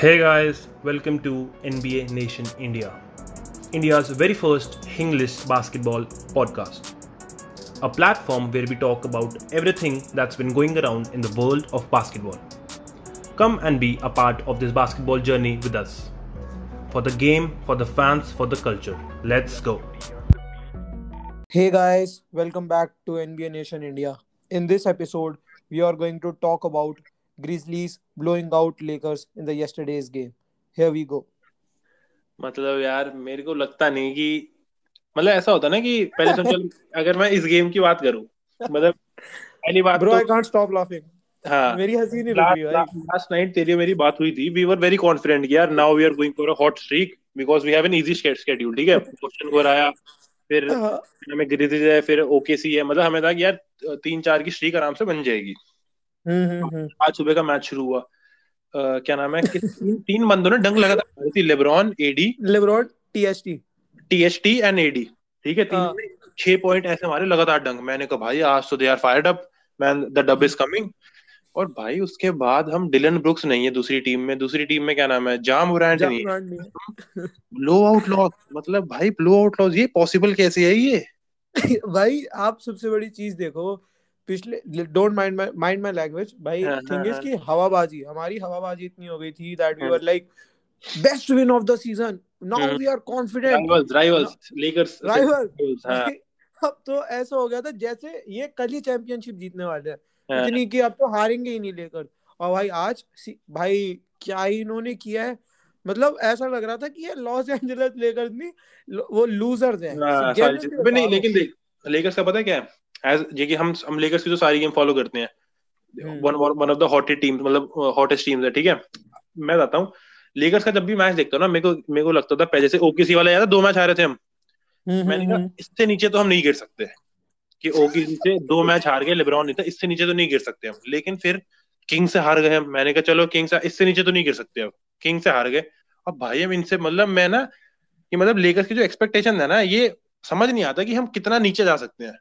Hey guys, welcome to NBA Nation India, India's very first English basketball podcast. A platform where we talk about everything that's been going around in the world of basketball. Come and be a part of this basketball journey with us. For the game, for the fans, for the culture. Let's go. Hey guys, welcome back to NBA Nation India. In this episode, we are going to talk about Grizzlies blowing out Lakers in the yesterday's game. Here we go. मतलब यार मेरे को लगता नहीं कि मतलब ऐसा होता ना कि पहले तो चल अगर मैं इस गेम की बात करूँ मतलब पहली बात Bro, तो, I can't stop laughing. हाँ। मेरी हँसी नहीं रुक रही भाई लास्ट नाइट तेरी मेरी बात हुई थी। वी वर वेरी कॉन्फिडेंट कि यार now we are going for a hot streak because we have an easy schedule ठीक है? क्वेश्चन को आया फिर हाँ, हमें ग्रिजलीज है फिर ओकेसी है। मतलब हमें था कि यार तीन चार की स्ट्रीक आराम से बन जाएगी। आज सुबह का मैच शुरू हुआ। अ, क्या नाम है? तीन, तीन बंदों ने लगातार मारी थी। LeBron AD LeBron TST TST and AD ठीक है हाँ। तीनों ने छह पॉइंट ऐसे मारे लगातार डंक। मैंने कहा भाई आज तो they are fired up man the dub is coming और भाई उसके बाद हम डिलन ब्रुक्स नहीं है दूसरी टीम में। दूसरी टीम में क्या नाम है? जाम ब्रांड नहीं है। नहीं ब्लो आउट लॉस मतलब भाई ब्लो आउट लॉस ये पॉसिबल कैसे है ये? भाई आप सबसे बड़ी चीज़ देखो पिछले don't mind mind my language भाई हाँ, थिंग इज़ हाँ, कि हवाबाजी हमारी हवाबाजी इतनी हो गई थी दैट वी हाँ। Were like best win of the season now. We are confident rivals rivals Lakers rival हाँ। अब तो ऐसा हो गया था जैसे ये कल ही चैंपियनशिप जीतने वाले हैं। हाँ। इतनी कि अब तो हारेंगे ही नहीं लेकर और भाई आज भाई क्या ही इन्होंने किया है। मतलब ऐसा लग रहा था कि ये लॉस एंजलिस लेकर्स नहीं वो लूजर्स हैं। हाँ, नहीं लेकिन देख लेकर्स का पता है क्या है? एज ये कि हम हम लेकर्स की तो सारी गेम फॉलो करते हैं। हम्म। One one of the hottest teams मतलब हॉटेस्ट टीम्स है ठीक है? मैं बताता हूँ। लेकर्स का जब भी मैच देखता हूँ ना मेरे को मेरे को लगता था पहले जैसे ओकेसी वाला याद दो मैच हारे थे हम। हम्म, मैंने हम्म, कहा इससे नीचे तो हम नहीं गिर सकते। कि ओकेसी से दो मैच हार गए लेब्रॉन नहीं था इससे नीचे तो नहीं गिर सकते हम। लेकिन फिर किंग से हार गए हम। मैंने कहा चलो किंग से इससे नीचे तो नहीं गिर सकते अब। किंग से हार गए। अब भाई हम इनसे मतलब मैं ना कि मतलब लेकर्स की जो एक्सपेक्टेशन है ना ये समझ नहीं आता कि हम कितना नीचे जा सकते हैं।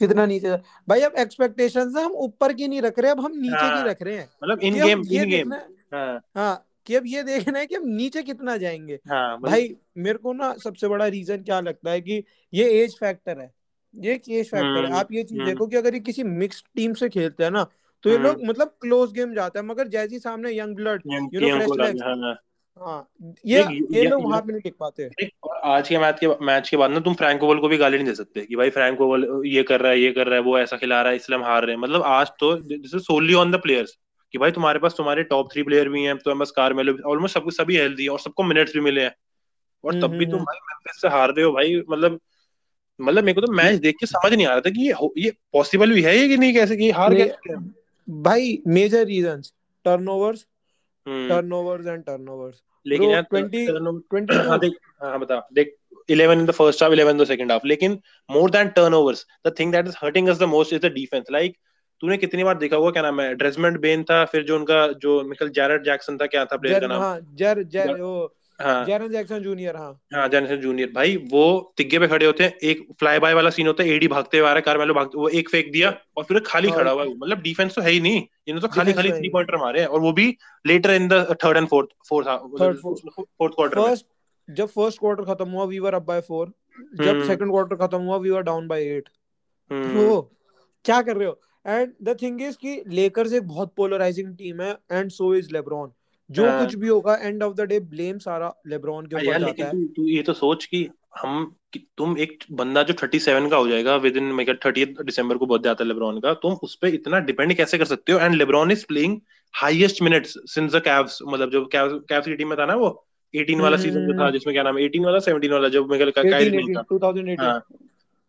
कितना नीचे भाई अब एक्सपेक्टेशंस हम ऊपर की नहीं रख रहे अब हम नीचे हाँ। की रख रहे हैं मतलब इन गेम ये इन गेम हाँ हाँ कि अब ये देखना है कि हम नीचे कितना जाएँगे हाँ मतलब भाई मेरे को ना सबसे बड़ा रीजन क्या लगता है कि ये एज फैक्टर है ये एक एज फैक्टर है हम्म, आप ये चीज़ हम्म। देखो कि अगर ये किसी मिक्स टीम से खेलते हैं ना तो ये हम्म। लोग मतलब क्लोज गेम जाता है मगर जैसी सामने यंग ब्लड fresh को legs. हाँ, हाँ। हाँ ये ये ये- लोग वहाँ पे नहीं टिक पाते आज के मैच के मैच के बाद ना तुम फ्रैंक ओवल को भी गाली नहीं दे सकते कि भाई फ्रैंक ओवल ये कर रहा है ये कर रहा है वो ऐसा खिला रहा है इसलिए हम हार रहे हैं। मतलब आज तो this is solely on the players कि भाई तुम्हारे पास तुम्हारे टॉप थ्री प्लेयर भी हैं तो बस कारमेलो ऑलमोस्ट सब सभी हेल्दी हैं और सबको मिनट्स भी मिले हैं। और हम्म, तब भी तुम हम्म, भाई मेंफिस से हार रहे हो भाई मतलब मतलब मेरे को तो मैच देख के समझ नहीं आ रहा था कि ये ये पॉसिबल भी है ये कि नहीं कैसे कि हार कैसे गए? भाई major reasons turnovers hmm, turnovers and turnovers लेकिन यार 20 turnover- 22 हाँ देख हाँ बता देख 11 in the first half 11 in the second half लेकिन more than turnovers the thing that is hurting us the most is the defense like तूने कितनी बार देखा होगा क्या नाम है ड्रेसमेंट बेन था फिर जो उनका जो मिकल जैरेट जैक्सन था क्या था प्लेयर का नाम हाँ जर जर जर- वो हाँ जेरन जैक्सन जूनियर हाँ। हाँ जैनसन जूनियर भाई वो तिग्गे पे खड़े होते हैं एक फ्लाई बाय वाला सीन होता है एडी भागते हुए आ रहा है कारमेलो भागते वो एक फेंक दिया और फिर खाली हाँ। खड़ा हुआ है मतलब डिफेंस तो है ही नहीं इन्होंने तो खाली खाली तो थ्री पॉइंटर मारे हैं और वो भी later in the third and fourth fourth fourth quarter first जब फ़र्स्ट क्वार्टर खत्म हुआ we were up by four जब हम्म। सेकंड क्वार्टर खत्म हुआ we were down by eight hmm, तो क्या कर रहे हो? एंड द थिंग इज़ कि लेकर्स एक बहुत पोलराइजिंग टीम है एंड सो इज़ लेब्रॉन जो हाँ। कुछ भी होगा end of the day blame सारा लेब्रॉन के हाँ ऊपर जाता है। तू तू ये तो सोच कि हम कि तुम एक बंदा जो 37 का हो जाएगा विद इन मेगा 30 दिसंबर को बर्थडे आता है लेब्रॉन का तुम उस पे इतना डिपेंड कैसे कर सकते हो? And LeBron is playing highest minutes since the Cavs मतलब जो कैव्स कैव्स की टीम में था ना वो 18 वाला हम्म, सीज़न जो हम्म, था जिसमें क्या नाम है 18 वाला 17 वाला जब मेगा कायरी 18 नहीं था। 2018 हाँ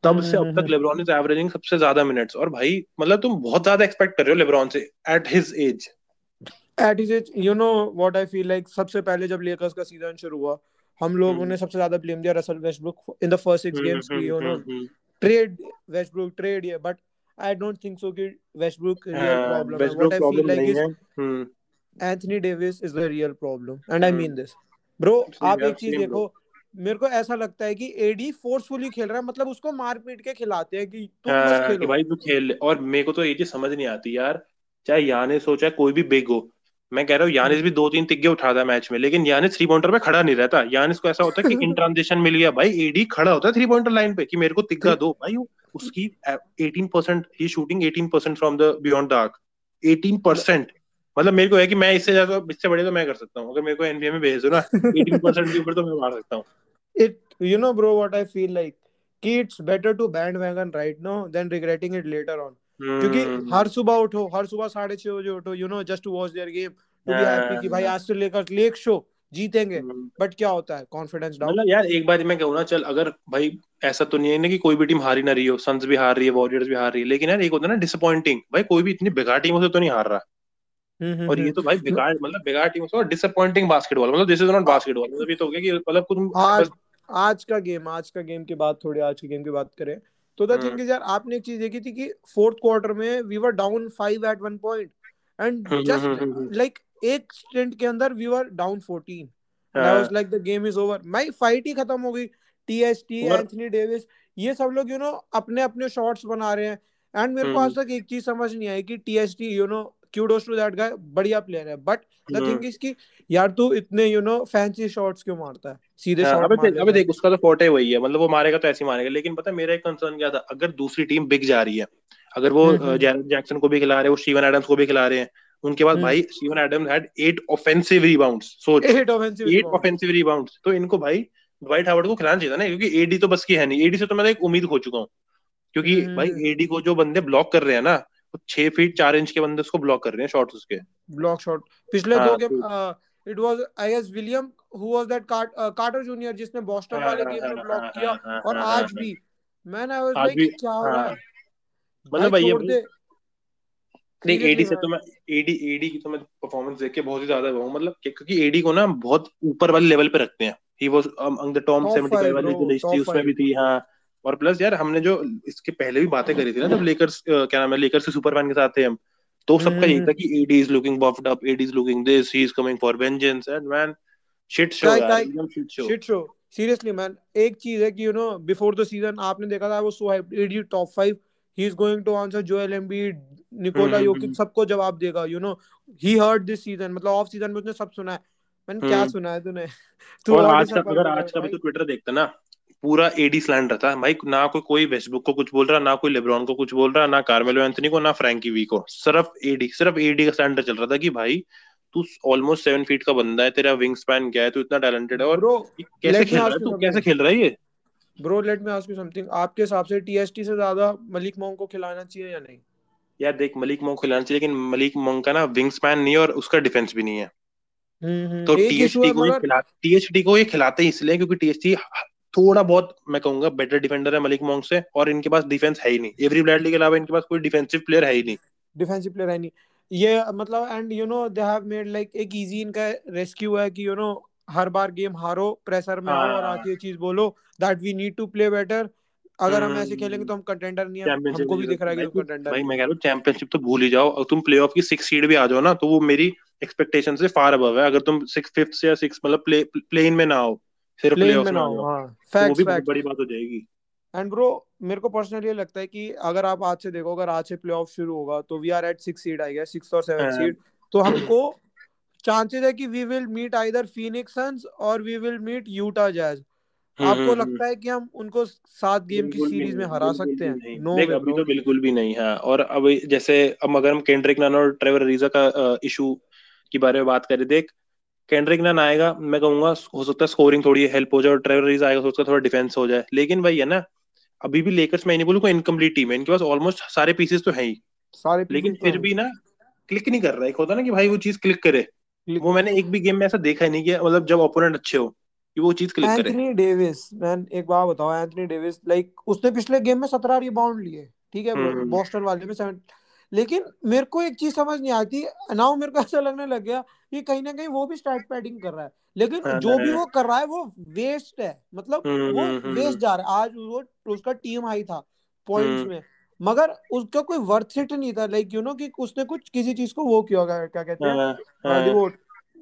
तब से हम्म, अब तक हम्म, लेब्रॉन इज़ एवरेजिंग सबसे ज़्यादा मिनट्स और भाई मतलब तुम बहुत ज़्यादा एक्सपेक्ट कर रहे हो लेब्रॉन से at his age eight is you know what I feel like सबसे पहले जब लेकर्स का सीज़न शुरू हुआ हम लोगों हम्म। ने सबसे ज़्यादा ब्लेम दिया Russell Westbrook in the first six games की you know trade Westbrook trade ये but I don't think so कि वेस्टब्रुक रियल प्रॉब्लम है. What I feel like is Anthony Davis is the real problem and I. Mean this bro आप एक चीज़ देखो मेरे को ऐसा लगता है कि एडी फोर्सफुली खेल रहा है मतलब उसको मार पीट के खिलाते हैं कि तुम बस हाँ, कि खेलो। भाई तू खेल और मेरे को तो ये चीज़ समझ नहीं आती यार। चाहे यानिस हो चाहे कोई भी बिग हो मैं कह रहा हूँ यानिस भी दो तीन तिग्गे उठाता है मैच में लेकिन यानिस थ्री पॉइंटर पे खड़ा नहीं रहता। यानिस को ऐसा होता है कि इन ट्रांजिशन मिल गया भाई एडी खड़ा होता है थ्री पॉइंटर लाइन पे कि मेरे को तिग्गा दो। भाई उसकी 18 percent he shooting 18 percent from the beyond the arc 18 percent मतलब मेरे को है कि मैं इससे ज़्यादा इससे बड़े तो मैं कर सकता हूँ। अगर मेरे को एनबीए में भेज दो ना 18 परसेंट के ऊपर तो मैं मार सकता हूँ। It you know bro what I feel like कि it's better to bandwagon right no then regretting it later on क्योंकि हम्म। हर सुबह उठो हर सुबह साढ़े छह बजे उठो you know just to watch their game to be happy कि भाई। आज से लेकर लेक शो जीतेंगे हम्म। बट क्या होता है कॉन्फिडेंस डाउन मतलब यार एक बात मैं कहूँ ना चल अगर भाई ऐसा तो नहीं है ना कि कोई भी टीम हारी ना रही हो सन्स भी हार रही है वॉरियर्स भी हार रही है लेकिन यार एक होता है ना डिसअपॉइंटिंग भाई कोई भी इतनी बेकार टीमों से तो नहीं हार रहा हम्म, और ये तो भाई बेकार मतलब बेकार टीमों से और डिसअपॉइंटिंग बास्केटबॉल मतलब दिस इज़ नॉट बास्केटबॉल मतलब ये तो हो गया कि मतलब कुछ आज आज का गेम आज का गेम की बात थोड़ी आज के गेम की बात करें तो द हम्म। थिंग इज़ यार आपने एक चीज़ देखी थी कि फोर्थ क्वार्टर में we were down five eight one point and hmm, just hmm, hmm, like एक स्टेंट के अंदर we were down 14 and I was हाँ, like the game is over my fight ही खत्म हो गई। टीएसटी और एंथनी डेविस ये सब लोग यू नो अपने अपने शॉट्स बना रहे हैं। एंड मेरे को हम्म, आज तक एक चीज़ समझ नहीं आई कि TST you know kudos to that guy बढ़िया प्लेयर है। But the hmm. Thing is कि यार तू इतने यू नो फैंसी शॉट्स क्यों मारता है? सीधे हाँ, शॉट अबे देख अबे देख उसका तो फोटे वही है। मतलब वो मारेगा तो ऐसे ही मारेगा। लेकिन पता है मेरा एक कंसर्न क्या था? अगर दूसरी टीम बिक जा रही है अगर वो हम्म, हम्म। जैक्सन को भी खिला रहे हैं वो स्टीवन एडम्स को भी खिला रहे हैं उनके बाद हम्म। भाई Steven Adams had eight offensive rebounds सोच। Eight offensive eight offensive rebounds तो इनको भाई ड्वाइट हावर्ड को खिलाना चाहिए ना क्योंकि एडी तो बस की है नहीं। एडी से तो मैं तो एक उम्मीद खो चुका हूँ। क्योंकि हम्म, भाई हम्म। एडी को जो बंदे ब्लॉक कर रहे हैं ना वो छह फीट चार इंच के बंदे उसको ब्लॉक कर रहे हैं शॉट्स उसके। ब्लॉक शॉट पिछले हाँ, दो game it was I guess William who was that Carter Junior जिसने बॉस्टन वाले गेम में ब्लॉक हाँ, किया? हाँ, और हाँ, आज भी। मैन आई वाज लाइक क्या हो रहा हाँ। मतलब भाई ये देख एडी से तो मैं एडी एडी की तो मैं परफॉर्मेंस देख के बहुत ही ज़्यादा हुआ मतलब क्योंकि एडी को ना बहुत ऊपर वाले लेवल पे रखते हैं। He was among the top top 75 five वाली जो लिस्ट थी उसमें भी थी हाँ। और प्लस यार हमने जो इसके पहले भी बातें करी थी ना जब लेकर्स क्या नाम है लेकर्स के सुपर फ़ैन के साथ थे हम तो सबका यही था कि AD is looking buffed up AD is looking this he is coming for vengeance and man shit show एकदम shit show shit show seriously man एक चीज़ है कि you know before the season आपने देखा था वो so hype AD top five he is going to answer Joel Embiid Nikola योकिच। सबको जवाब देगा you know he heard this season मतलब ऑफ़ सीज़न में उसने सब सुना है। मैंने क्या हम्म। सुना है तूने? तू और आज का अगर आज का भी तो ट्विटर देखता ना पूरा एडी स्लैंडर था। भाई ना कोई कोई वेस्टबुक को कुछ बोल रहा ना कोई लेब्रॉन को कुछ बोल रहा ना कार्मेलो एंथनी को ना फ्रैंकी वी को। सिर्फ़ एडी सिर्फ़ एडी का स्लैंडर चल रहा था कि भाई तू ऑलमोस्ट सेवन फीट का बंदा है तेरा विंग स्पैन क्या है तू इतना टैलेंटेड है और ब्रो कैसे खेल रहा है? तू कैसे खेल रहा है ये? Bro let me ask you something आपके हिसाब से टीएसटी से ज़्यादा मलिक मोंग को खिलाना चाहिए या नहीं? यार देख मलिक मोंग खिलाना चाहिए लेकिन मलिक मोंग का ना विंग स्पैन नहीं है और उसका डिफेंस भी नहीं है। हम्म तो हम्म टीएचटी है को ये खिला टीएचटी को ये खिलाते ही इसलिए क्योंकि टीएचटी थोड़ा बहुत मैं कहूँगा बेटर डिफेंडर है मलिक मोंग से और इनके पास डिफेंस है ही नहीं। एवरी ब्रैडली के अलावा इनके पास कोई डिफेंसिव प्लेयर है ही नहीं। डिफेंसिव प्लेयर है नहीं। ये मतलब and you know they have made like एक इजी इनका रेस्क्यू है कि यू you नो know, हर बार गेम हारो प्रेशर में आओ और आके ये चीज़ बोलो। That we need to play better अगर हम ऐसे खेलेंगे हम्म। तो हम कंटेंडर नहीं है। हमको भी दिख रहा है कि कंटेंडर भाई मैं कह रहा हूँ चैंपियनशिप तो भूल ही जाओ। और तुम प्लेऑफ की सिक्स सीड भी आ जाओ ना तो वो मेरी एक्सपेक्टेशन से फार अबव है। अगर तुम सिक्स फिफ्थ या सिक्स मतलब प्ले प्लेन में ना आओ सिर्फ़ प्लेऑफ में ना आ हो हाँ। तो वो फैक्ट्स भी फैक्ट्स बड़ी बात हो जाएगी। एंड ब्रो मेरे को पर्सनली लगता है कि अगर आप आज से देखो अगर आज से प्लेऑफ शुरू होगा तो we are at six seed I guess six और सेवन हाँ, सीड तो हमको चांसेस है कि we will meet either Phoenix Suns और we will meet Utah Jazz hmm आपको हम्म हम्म। लगता है कि हम उनको सात गेम की सीरीज़ में हरा सकते हैं? नो देख अभी तो बिल्कुल भी नहीं है। और अब जैसे अब अगर हम केंड्रिक नन और ट्रेवर रीजा का इशू के बारे में बात करें देख केंड्रिक नन आएगा मैं कहूँगा हो सकता है स्कोरिंग थोड़ी हेल्प हो जाए और ट्रेवर रीजा आएगा हो सकता है थोड़ा डिफेंस हो जाए। लेकिन भाई है ना अभी भी लेकर्स मैं नहीं बोलूँगा इनकम्प्लीट टीम है। इनके पास ऑलमोस्ट सारे पीसेस तो है ही। सारे लेकिन तो फिर भी ना क्लिक नहीं कर रहा। एक होता ना कि भाई वो चीज़ क्लिक करे। वो मैंने एक भी गेम में ऐसा देखा ही नहीं कि मतलब जब ओपोनेंट अच्छे हो कि वो चीज़ क्लिक करे। एंथनी डेविस मैन एक बात बताओ एंथनी डेविस लाइक उसने पिछले गेम में सत्रह रिबाउंड लिए। ठीक है ब्रो हम्म। बॉस्टन वाले में लेकिन मेरे को एक चीज़ समझ नहीं आती नाउ मेरे को ऐसा लगने लग गया कि कहीं ना कहीं वो भी स्टार्ट पैडिंग कर रहा है। लेकिन हाँ, जो भी वो कर रहा है वो वेस्ट है मतलब हम्म वो हम्म हम्म वेस्ट जा रहा है। आज वो उसका टीम हाई था पॉइंट्स हम्म। में मगर उसका कोई वर्थ इट नहीं था। लाइक यू नो कि उसने कुछ किसी चीज़ को वो किया क्या कहते हैं? हाँ हाँ। डिवोट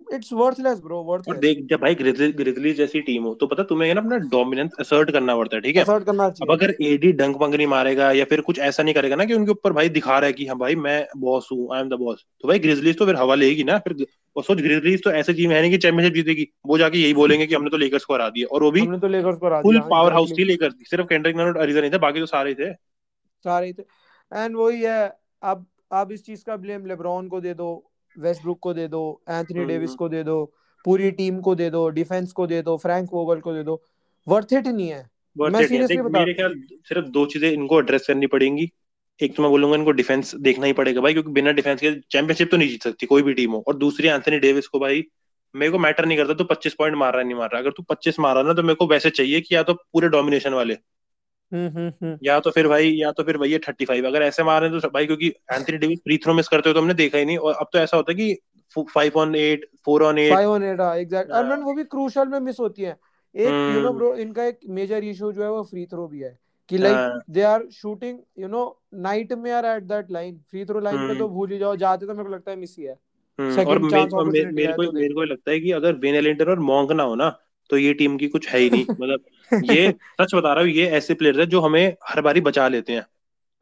it's worthless bro और देख जब भाई ग्रिजली जैसी टीम हो तो पता तुम्हें ना अपना डोमिनेंस असर्ट करना पड़ता है ठीक है? असर्ट करना चाहिए। अब अगर एडी डंक बंक नहीं मारेगा या फिर कुछ ऐसा नहीं करेगा ना कि उनके ऊपर भाई दिखा रहा है कि हाँ भाई मैं बॉस हूँ आई एम द बॉस तो भाई ग्रिजलीज तो फिर हवा लेगी ना फिर और सोच ग्रिजलीज तो ऐसे टीम है नहीं कि चैंपियनशिप जीतेगी। वो जाके यही बोलेंगे कि हमने तो लेकर्स को हरा दिया और वो भी हमने तो लेकर्स को हरा फुल दिया हाँ, पावर हाउस थी लेकर्स सिर्फ़ केंड्रिक नन और अरिजा नहीं थे बाकी तो सारे थे। सारे थे। एंड वही है अब अब इस चीज़ का ब्लेम लेब्रॉन को दे दो वेस्टब्रुक को दे दो एंथनी हम्म। डेविस को दे दो पूरी टीम को दे दो डिफेंस को दे दो फ्रैंक वोगल को दे दो। वर्थ इट नहीं है। मैं नहीं है। देख, बता मेरे ख्याल सिर्फ़ दो चीज़ें इनको एड्रेस करनी पड़ेंगी। एक तो मैं बोलूँगा इनको डिफेंस देखना ही पड़ेगा भाई क्योंकि बिना डिफेंस के चैंपियनशिप तो नहीं जीत सकती कोई भी टीम हो। और दूसरी एंथनी डेविस को भाई मेरे को मैटर नहीं करता तू 25 पॉइंट मार रहा है नहीं मार रहा। अगर तू 25 मार रहा है ना तो मेरे को वैसे चाहिए कि या तो पूरे डोमिनेशन वाले। हम्म हम्म हम्म या तो फिर भाई या तो फिर भैया 35 अगर ऐसे मार रहे तो भाई क्योंकि Anthony Davis free throw miss करते हो तो हमने देखा ही नहीं और अब तो ऐसा होता है कि five on eight four on eight five on eight exact. और वो भी क्रूशल में मिस होती है एक यू नो हम्म। ब्रो इनका एक मेजर इशू जो है वो फ्री थ्रो भी है कि like. They are shooting you know night में are at that line free throw line पे हम्म। तो भूल ही जाओ जाते तो मेरे को लगता है मिस ही है हम्म, और मेरे को तो मेरे को लगता है कि अगर वेन एलिंटन और मॉन्क ना हो ना तो ये टीम की कुछ है ही नहीं। मतलब ये सच बता रहा हूँ ये ऐसे प्लेयर है जो हमें हर बारी बचा लेते हैं।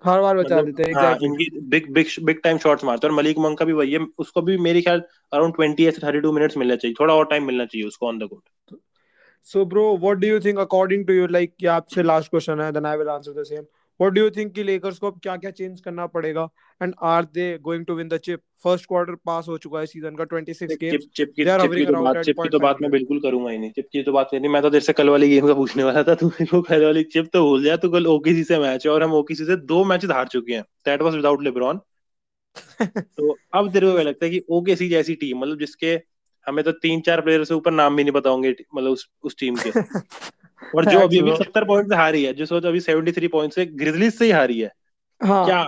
हर बार बचा मतलब देते हैं हाँ एग्जैक्टली इनकी big big big time shots मारते हैं और मलिक मंग का भी वही है। उसको भी मेरे ख्याल अराउंड ट्वेंटी या थर्टी टू मिनट्स मिलना चाहिए। थोड़ा और टाइम मिलना चाहिए उसको on the court so bro what do you think according to you like ये आपसे लास्ट क्वेश्चन है, then I will answer the same. What do you think कि Lakers को अब क्या क्या चेंज करना पड़ेगा? And are they going to win the chip? First quarter पास हो चुका है सीज़न का 26 चिप games. चिप की चिप की hovering तो बात चिप की तो बात मैं 0.500. बिल्कुल करूँगा ही नहीं चिप की तो बात नहीं मैं तो तेरे से कल वाली गेम का पूछने वाला था तू मेरे को कल वाली चिप तो भूल जा तू कल ओकेसी से मैच है और हम ओकेसी से दो मैचेस हार चुके हैं दैट वाज विदाउट लेब्रॉन तो अब तेरे को क्या लगता है कि ओकेसी जैसी टीम मतलब जिसके हमें तो तीन चार प्लेयर से ऊपर नाम भी नहीं पता होंगे मतलब उस उस टीम के और जो अभी अभी सत्तर पॉइंट से हारी है जो सोच अभी सेवेंटी थ्री पॉइंट से ग्रिजलीज से ही हारी है। हाँ। क्या?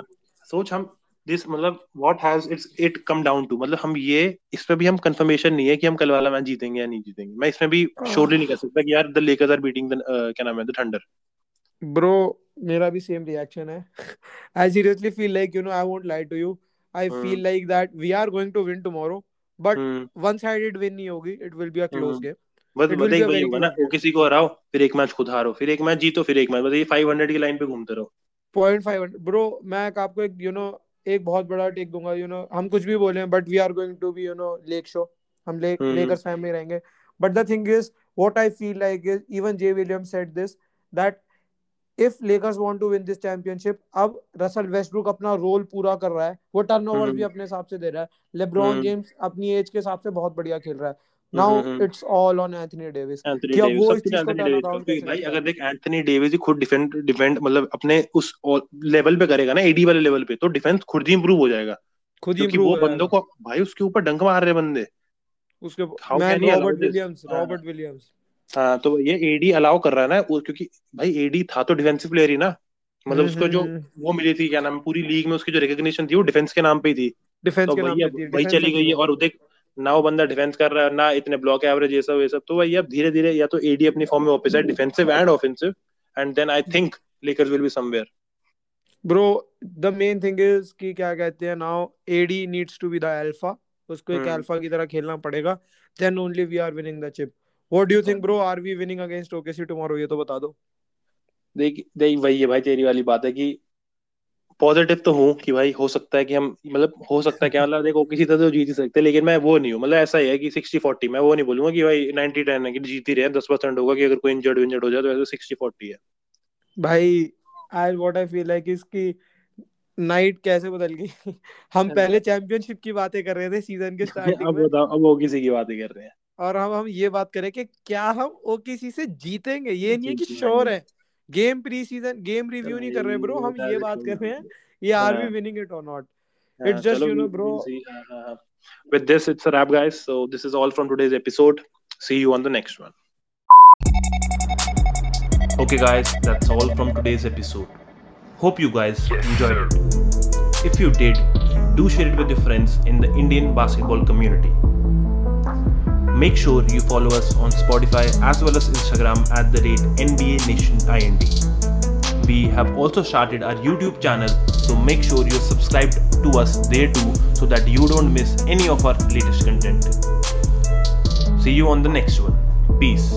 सोच हम दिस मतलब what has it's it come down to मतलब हम ये इस पे भी हम कंफर्मेशन नहीं है कि हम कल वाला मैच जीतेंगे या नहीं जीतेंगे। मैं इसमें भी श्योरली नहीं कह सकता कि यार the Lakers are beating the क्या नाम है द थंडर ब्रो मेरा भी सेम रिएक्शन है। I seriously feel like you know I won't lie to you I. Feel like that we are going to win tomorrow but one sided win नहीं होगी it will be a close. Game बस देख वही होगा ना वो किसी को हराओ फिर एक मैच खुद हारो फिर एक मैच जीतो फिर एक मैच बस ये 500 की लाइन पे घूमते रहो। पॉइंट फाइव ब्रो मैं आपको एक यू नो एक बहुत बड़ा टेक दूँगा यू नो हम कुछ भी बोले but we are going to be you know lake show हम लेक हम्म। लेकर्स फैमिली रहेंगे। But the thing is what I feel like is even J Williams said this that if Lakers want to win this championship अब Russell Westbrook अपना role पूरा कर रहा है। वो turnovers हम्म। भी अपने हिसाब से दे रहा है। LeBron hmm. जेम्स अपनी एज के हिसाब से बहुत बढ़िया खेल रहा है। Now hmm, hmm. It's all on Anthony Davis Anthony Davis वो इस कुछ चीज़ को एंथनी डेविस क्योंकि भाई अगर देख एंथनी डेविस ही खुद डिफेंड डिफेंड मतलब अपने उस लेवल पे करेगा ना एडी वाले लेवल पे तो डिफेंस खुद ही इंप्रूव हो जाएगा। खुद ही क्योंकि वो बंदों को भाई उसके ऊपर डंक मार रहे बंदे। उसके how man he Robert Williams हाँ। रॉबर्ट विलियम्स हाँ तो ये एडी अलाउ कर रहा है ना क्योंकि भाई एडी था तो डिफेंसिव प्लेयर ही ना। मतलब हम्म उसको जो हम्म वो मिली थी क्या नाम पूरी लीग में उसकी जो रिकग्निशन थी वो डिफेंस के नाम पे ही थी। डिफेंस तो के नाम पे थी वही चली गई है। और देख ना वो बंदा डिफेंस कर रहा है ना इतने ब्लॉक एवरेज ये सब ये सब। तो वही अब धीरे धीरे या तो एडी अपनी फॉर्म में वापस है defensive end offensive end then I think Lakers will be somewhere bro the main thing is कि क्या कहते हैं now AD needs to be the alpha उसको एक अल्फ़ा की तरह खेलना पड़ेगा then only we are winning the chip what do you think bro are we winning against OKC tomorrow ये तो बता दो। देख देख वही है भाई तेरी वाली बात है कि पॉजिटिव तो हूँ कि भाई हो सकता है कि हम मतलब हो सकता है क्या मतलब देखो किसी तरह तो जीत ही सकते हैं लेकिन मैं वो नहीं हूँ। मतलब ऐसा ही है कि सिक्सटी फोर्टी मैं वो नहीं बोलूँगा कि भाई नाइनटी टेन है कि जीत ही रहे दस परसेंट होगा कि अगर कोई इंजर्ड विंजर्ड हो जाए तो ऐसे सिक्सटी फोर्टी है। भाई I what I feel like इसकी नाइट कैसे बदल गई? हम पहले चैंपियनशिप की बातें कर रहे थे सीज़न के स्टार्टिंग अब में। बताओ अब वो किसी की बातें कर रहे हैं। और हम हम ये बात करें कि क्या हम ओकेसी से जीतेंगे? ये नहीं है कि श्योर है। Game preseason game review नहीं कर रहे ब्रो हम ये बात कर रहे हैं ये आर वी हाँ। विनिंग इट और नॉट हाँ, It's just, चलो you know, we'll- bro- we'll see. हाँ, हाँ, हाँ. With this, it's a wrap, guys. So this is all from today's episode. See you on the next one. Okay, guys, that's all from today's episode. Hope you guys enjoyed it. If you did, do share it with your friends in the Indian basketball community. Make sure you follow us on Spotify as well as Instagram at the rate NBA Nation IND. We have also started our YouTube channel, so make sure you're subscribed to us there too so that you don't miss any of our latest content. See you on the next one. Peace.